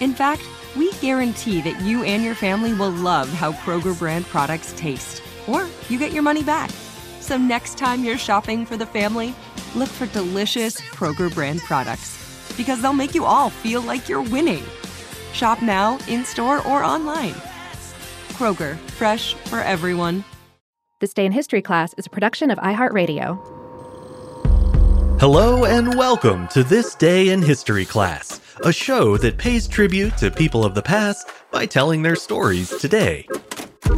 In fact, we guarantee that you and your family will love how Kroger brand products taste, or you get your money back. So next time you're shopping for the family, look for delicious Kroger brand products because they'll make you all feel like you're winning. Shop now, in store, or online. Kroger, fresh for everyone. This Day in History class is a production of iHeartRadio. Hello and welcome to This Day in History class, a show that pays tribute to people of the past by telling their stories today.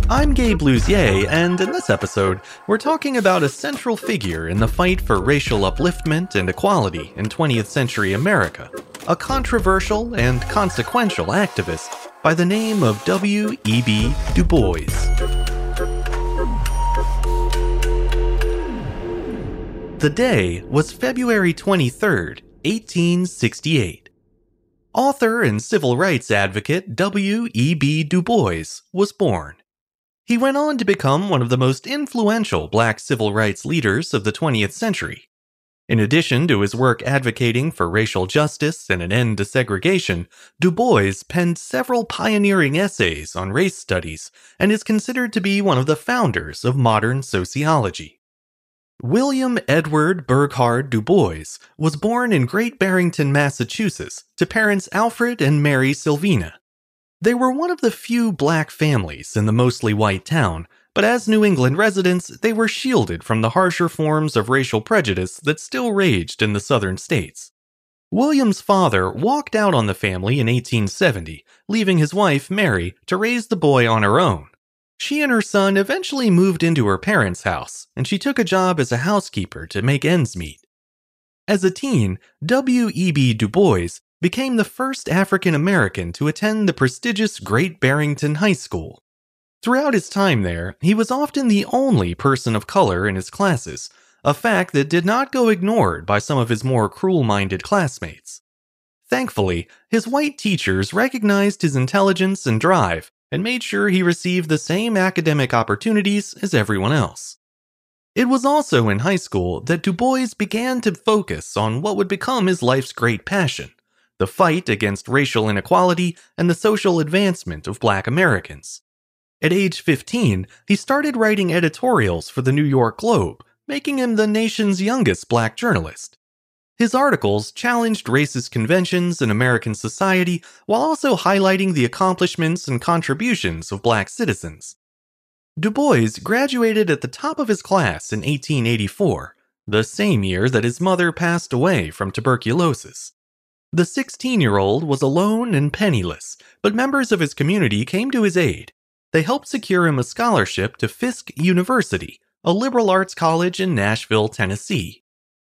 I'm Gabe Luzier, and in this episode, we're talking about a central figure in the fight for racial upliftment and equality in 20th century America, a controversial and consequential activist by the name of W.E.B. Du Bois. The day was February 23, 1868. Author and civil rights advocate W.E.B. Du Bois was born. He went on to become one of the most influential black civil rights leaders of the 20th century. In addition to his work advocating for racial justice and an end to segregation, Du Bois penned several pioneering essays on race studies and is considered to be one of the founders of modern sociology. William Edward Burghardt Du Bois was born in Great Barrington, Massachusetts, to parents Alfred and Mary Sylvina. They were one of the few black families in the mostly white town, but as New England residents, they were shielded from the harsher forms of racial prejudice that still raged in the southern states. William's father walked out on the family in 1870, leaving his wife, Mary, to raise the boy on her own. She and her son eventually moved into her parents' house, and she took a job as a housekeeper to make ends meet. As a teen, W.E.B. Du Bois became the first African American to attend the prestigious Great Barrington High School. Throughout his time there, he was often the only person of color in his classes, a fact that did not go ignored by some of his more cruel minded classmates. Thankfully, his white teachers recognized his intelligence and drive and made sure he received the same academic opportunities as everyone else. It was also in high school that Du Bois began to focus on what would become his life's great passion the fight against racial inequality and the social advancement of black Americans. At age 15, he started writing editorials for the New York Globe, making him the nation's youngest black journalist. His articles challenged racist conventions in American society while also highlighting the accomplishments and contributions of black citizens. Du Bois graduated at the top of his class in 1884, the same year that his mother passed away from tuberculosis. The 16 year old was alone and penniless, but members of his community came to his aid. They helped secure him a scholarship to Fisk University, a liberal arts college in Nashville, Tennessee.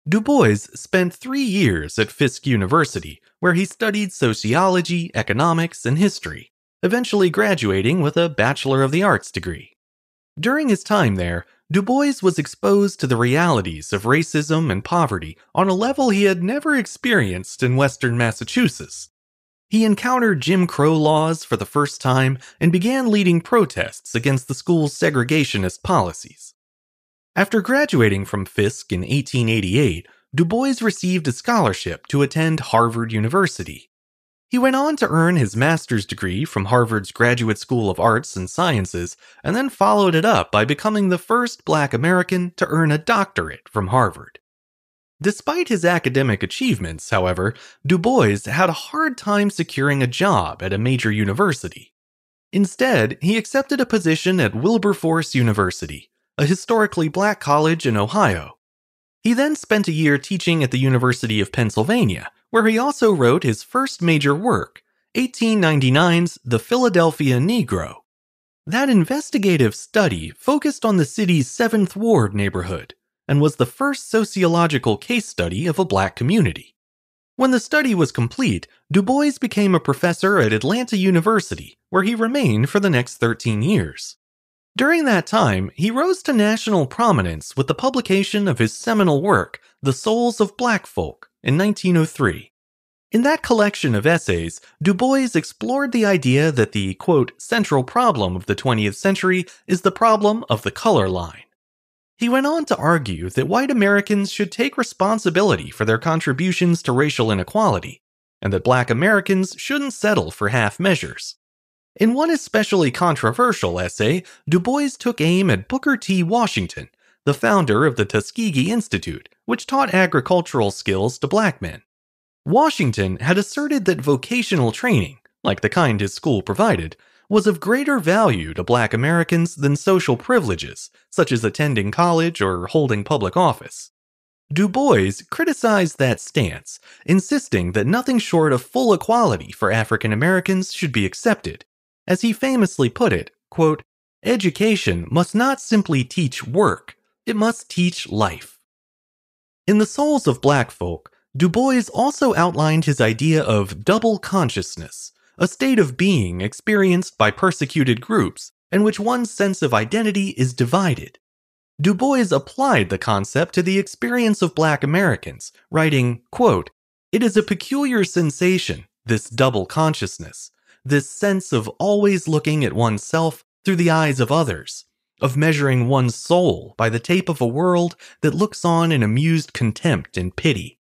Du Bois spent three years at Fisk University, where he studied sociology, economics, and history, eventually graduating with a Bachelor of the Arts degree. During his time there, Du Bois was exposed to the realities of racism and poverty on a level he had never experienced in Western Massachusetts. He encountered Jim Crow laws for the first time and began leading protests against the school's segregationist policies. After graduating from Fisk in 1888, Du Bois received a scholarship to attend Harvard University. He went on to earn his master's degree from Harvard's Graduate School of Arts and Sciences, and then followed it up by becoming the first black American to earn a doctorate from Harvard. Despite his academic achievements, however, Du Bois had a hard time securing a job at a major university. Instead, he accepted a position at Wilberforce University, a historically black college in Ohio. He then spent a year teaching at the University of Pennsylvania, where he also wrote his first major work, 1899's The Philadelphia Negro. That investigative study focused on the city's 7th Ward neighborhood and was the first sociological case study of a black community. When the study was complete, Du Bois became a professor at Atlanta University, where he remained for the next 13 years. During that time, he rose to national prominence with the publication of his seminal work, The Souls of Black Folk, in 1903. In that collection of essays, Du Bois explored the idea that the, quote, central problem of the 20th century is the problem of the color line. He went on to argue that white Americans should take responsibility for their contributions to racial inequality, and that black Americans shouldn't settle for half measures. In one especially controversial essay, Du Bois took aim at Booker T. Washington, the founder of the Tuskegee Institute, which taught agricultural skills to black men. Washington had asserted that vocational training, like the kind his school provided, was of greater value to black Americans than social privileges, such as attending college or holding public office. Du Bois criticized that stance, insisting that nothing short of full equality for African Americans should be accepted, as he famously put it, quote, Education must not simply teach work, it must teach life. In The Souls of Black Folk, Du Bois also outlined his idea of double consciousness, a state of being experienced by persecuted groups in which one's sense of identity is divided. Du Bois applied the concept to the experience of black Americans, writing, quote, It is a peculiar sensation, this double consciousness, this sense of always looking at oneself through the eyes of others, of measuring one's soul by the tape of a world that looks on in amused contempt and pity.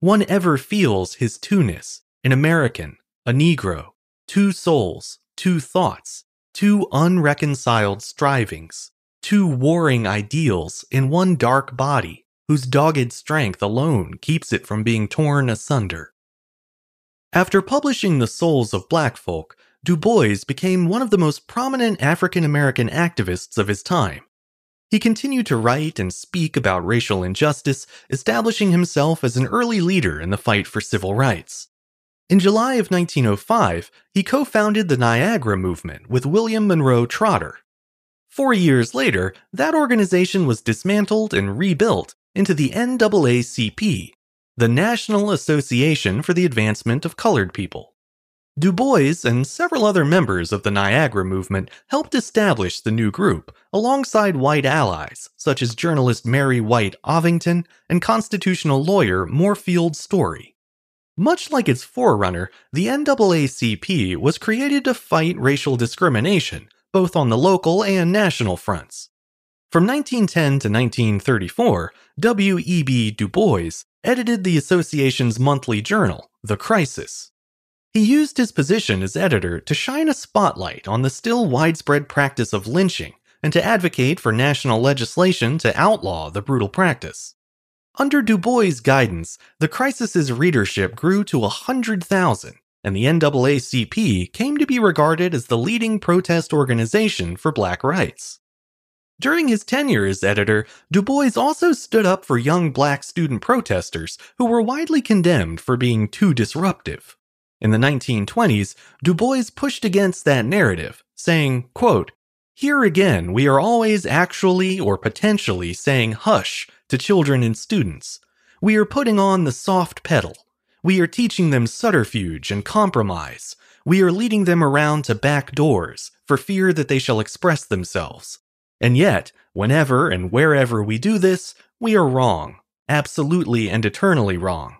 One ever feels his two-ness, an American, a Negro, two souls, two thoughts, two unreconciled strivings, two warring ideals in one dark body whose dogged strength alone keeps it from being torn asunder. After publishing The Souls of Black Folk, Du Bois became one of the most prominent African American activists of his time. He continued to write and speak about racial injustice, establishing himself as an early leader in the fight for civil rights. In July of 1905, he co founded the Niagara Movement with William Monroe Trotter. Four years later, that organization was dismantled and rebuilt into the NAACP, the National Association for the Advancement of Colored People. Du Bois and several other members of the Niagara movement helped establish the new group alongside white allies such as journalist Mary White Ovington and constitutional lawyer Moorfield Story. Much like its forerunner, the NAACP was created to fight racial discrimination, both on the local and national fronts. From 1910 to 1934, W.E.B. Du Bois edited the association's monthly journal, The Crisis. He used his position as editor to shine a spotlight on the still widespread practice of lynching and to advocate for national legislation to outlaw the brutal practice. Under Du Bois' guidance, the Crisis's readership grew to 100,000, and the NAACP came to be regarded as the leading protest organization for black rights. During his tenure as editor, Du Bois also stood up for young black student protesters who were widely condemned for being too disruptive. In the 1920s, Du Bois pushed against that narrative, saying, quote, Here again, we are always actually or potentially saying hush to children and students. We are putting on the soft pedal. We are teaching them subterfuge and compromise. We are leading them around to back doors for fear that they shall express themselves. And yet, whenever and wherever we do this, we are wrong, absolutely and eternally wrong.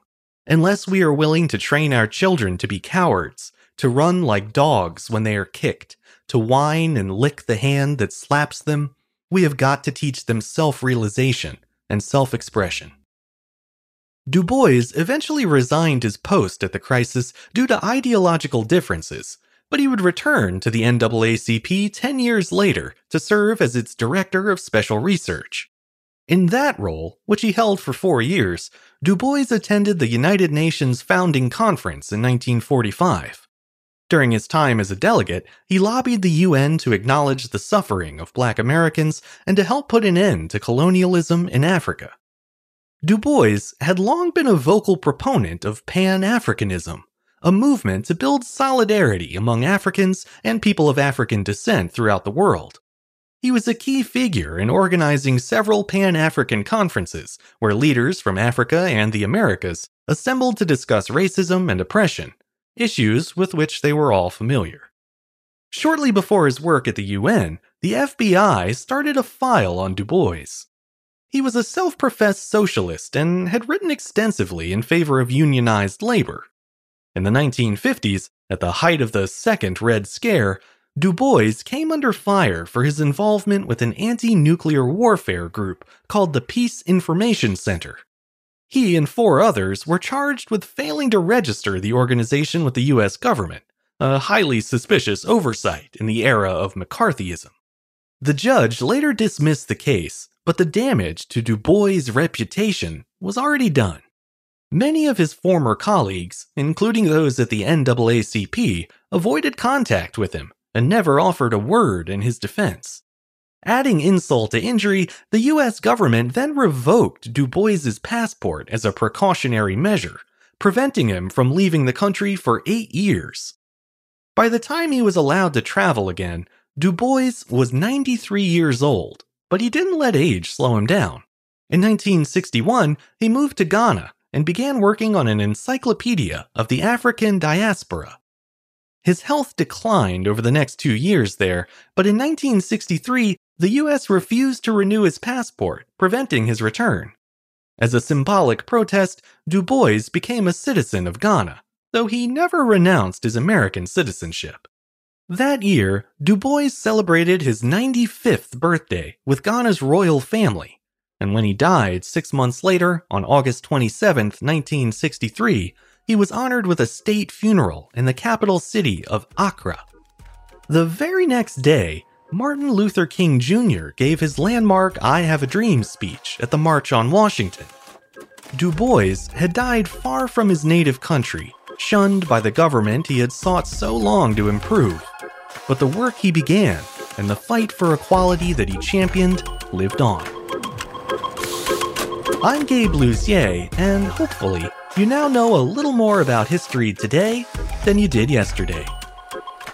Unless we are willing to train our children to be cowards, to run like dogs when they are kicked, to whine and lick the hand that slaps them, we have got to teach them self realization and self expression. Du Bois eventually resigned his post at the crisis due to ideological differences, but he would return to the NAACP 10 years later to serve as its Director of Special Research. In that role, which he held for four years, Du Bois attended the United Nations Founding Conference in 1945. During his time as a delegate, he lobbied the UN to acknowledge the suffering of black Americans and to help put an end to colonialism in Africa. Du Bois had long been a vocal proponent of Pan Africanism, a movement to build solidarity among Africans and people of African descent throughout the world. He was a key figure in organizing several Pan African conferences where leaders from Africa and the Americas assembled to discuss racism and oppression, issues with which they were all familiar. Shortly before his work at the UN, the FBI started a file on Du Bois. He was a self professed socialist and had written extensively in favor of unionized labor. In the 1950s, at the height of the Second Red Scare, Du Bois came under fire for his involvement with an anti nuclear warfare group called the Peace Information Center. He and four others were charged with failing to register the organization with the US government, a highly suspicious oversight in the era of McCarthyism. The judge later dismissed the case, but the damage to Du Bois' reputation was already done. Many of his former colleagues, including those at the NAACP, avoided contact with him and never offered a word in his defense. Adding insult to injury, the US government then revoked Du Bois's passport as a precautionary measure, preventing him from leaving the country for eight years. By the time he was allowed to travel again, Du Bois was 93 years old, but he didn't let age slow him down. In 1961, he moved to Ghana and began working on an encyclopedia of the African diaspora. His health declined over the next two years there, but in 1963, the US refused to renew his passport, preventing his return. As a symbolic protest, Du Bois became a citizen of Ghana, though he never renounced his American citizenship. That year, Du Bois celebrated his 95th birthday with Ghana's royal family, and when he died six months later, on August 27, 1963, he was honored with a state funeral in the capital city of Accra. The very next day, Martin Luther King Jr. gave his landmark I Have a Dream speech at the March on Washington. Du Bois had died far from his native country, shunned by the government he had sought so long to improve. But the work he began and the fight for equality that he championed lived on. I'm Gabe Luzier, and hopefully, you now know a little more about history today than you did yesterday.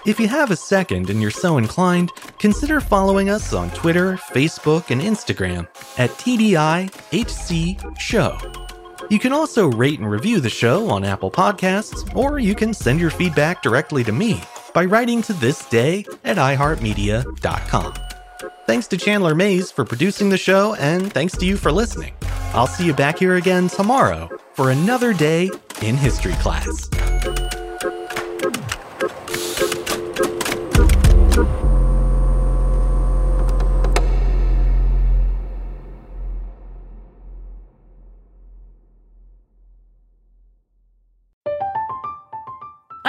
If you have a second and you're so inclined, consider following us on Twitter, Facebook, and Instagram at TDIHC Show. You can also rate and review the show on Apple Podcasts, or you can send your feedback directly to me by writing to this day at iHeartMedia.com. Thanks to Chandler Mays for producing the show, and thanks to you for listening. I'll see you back here again tomorrow for another day in history class.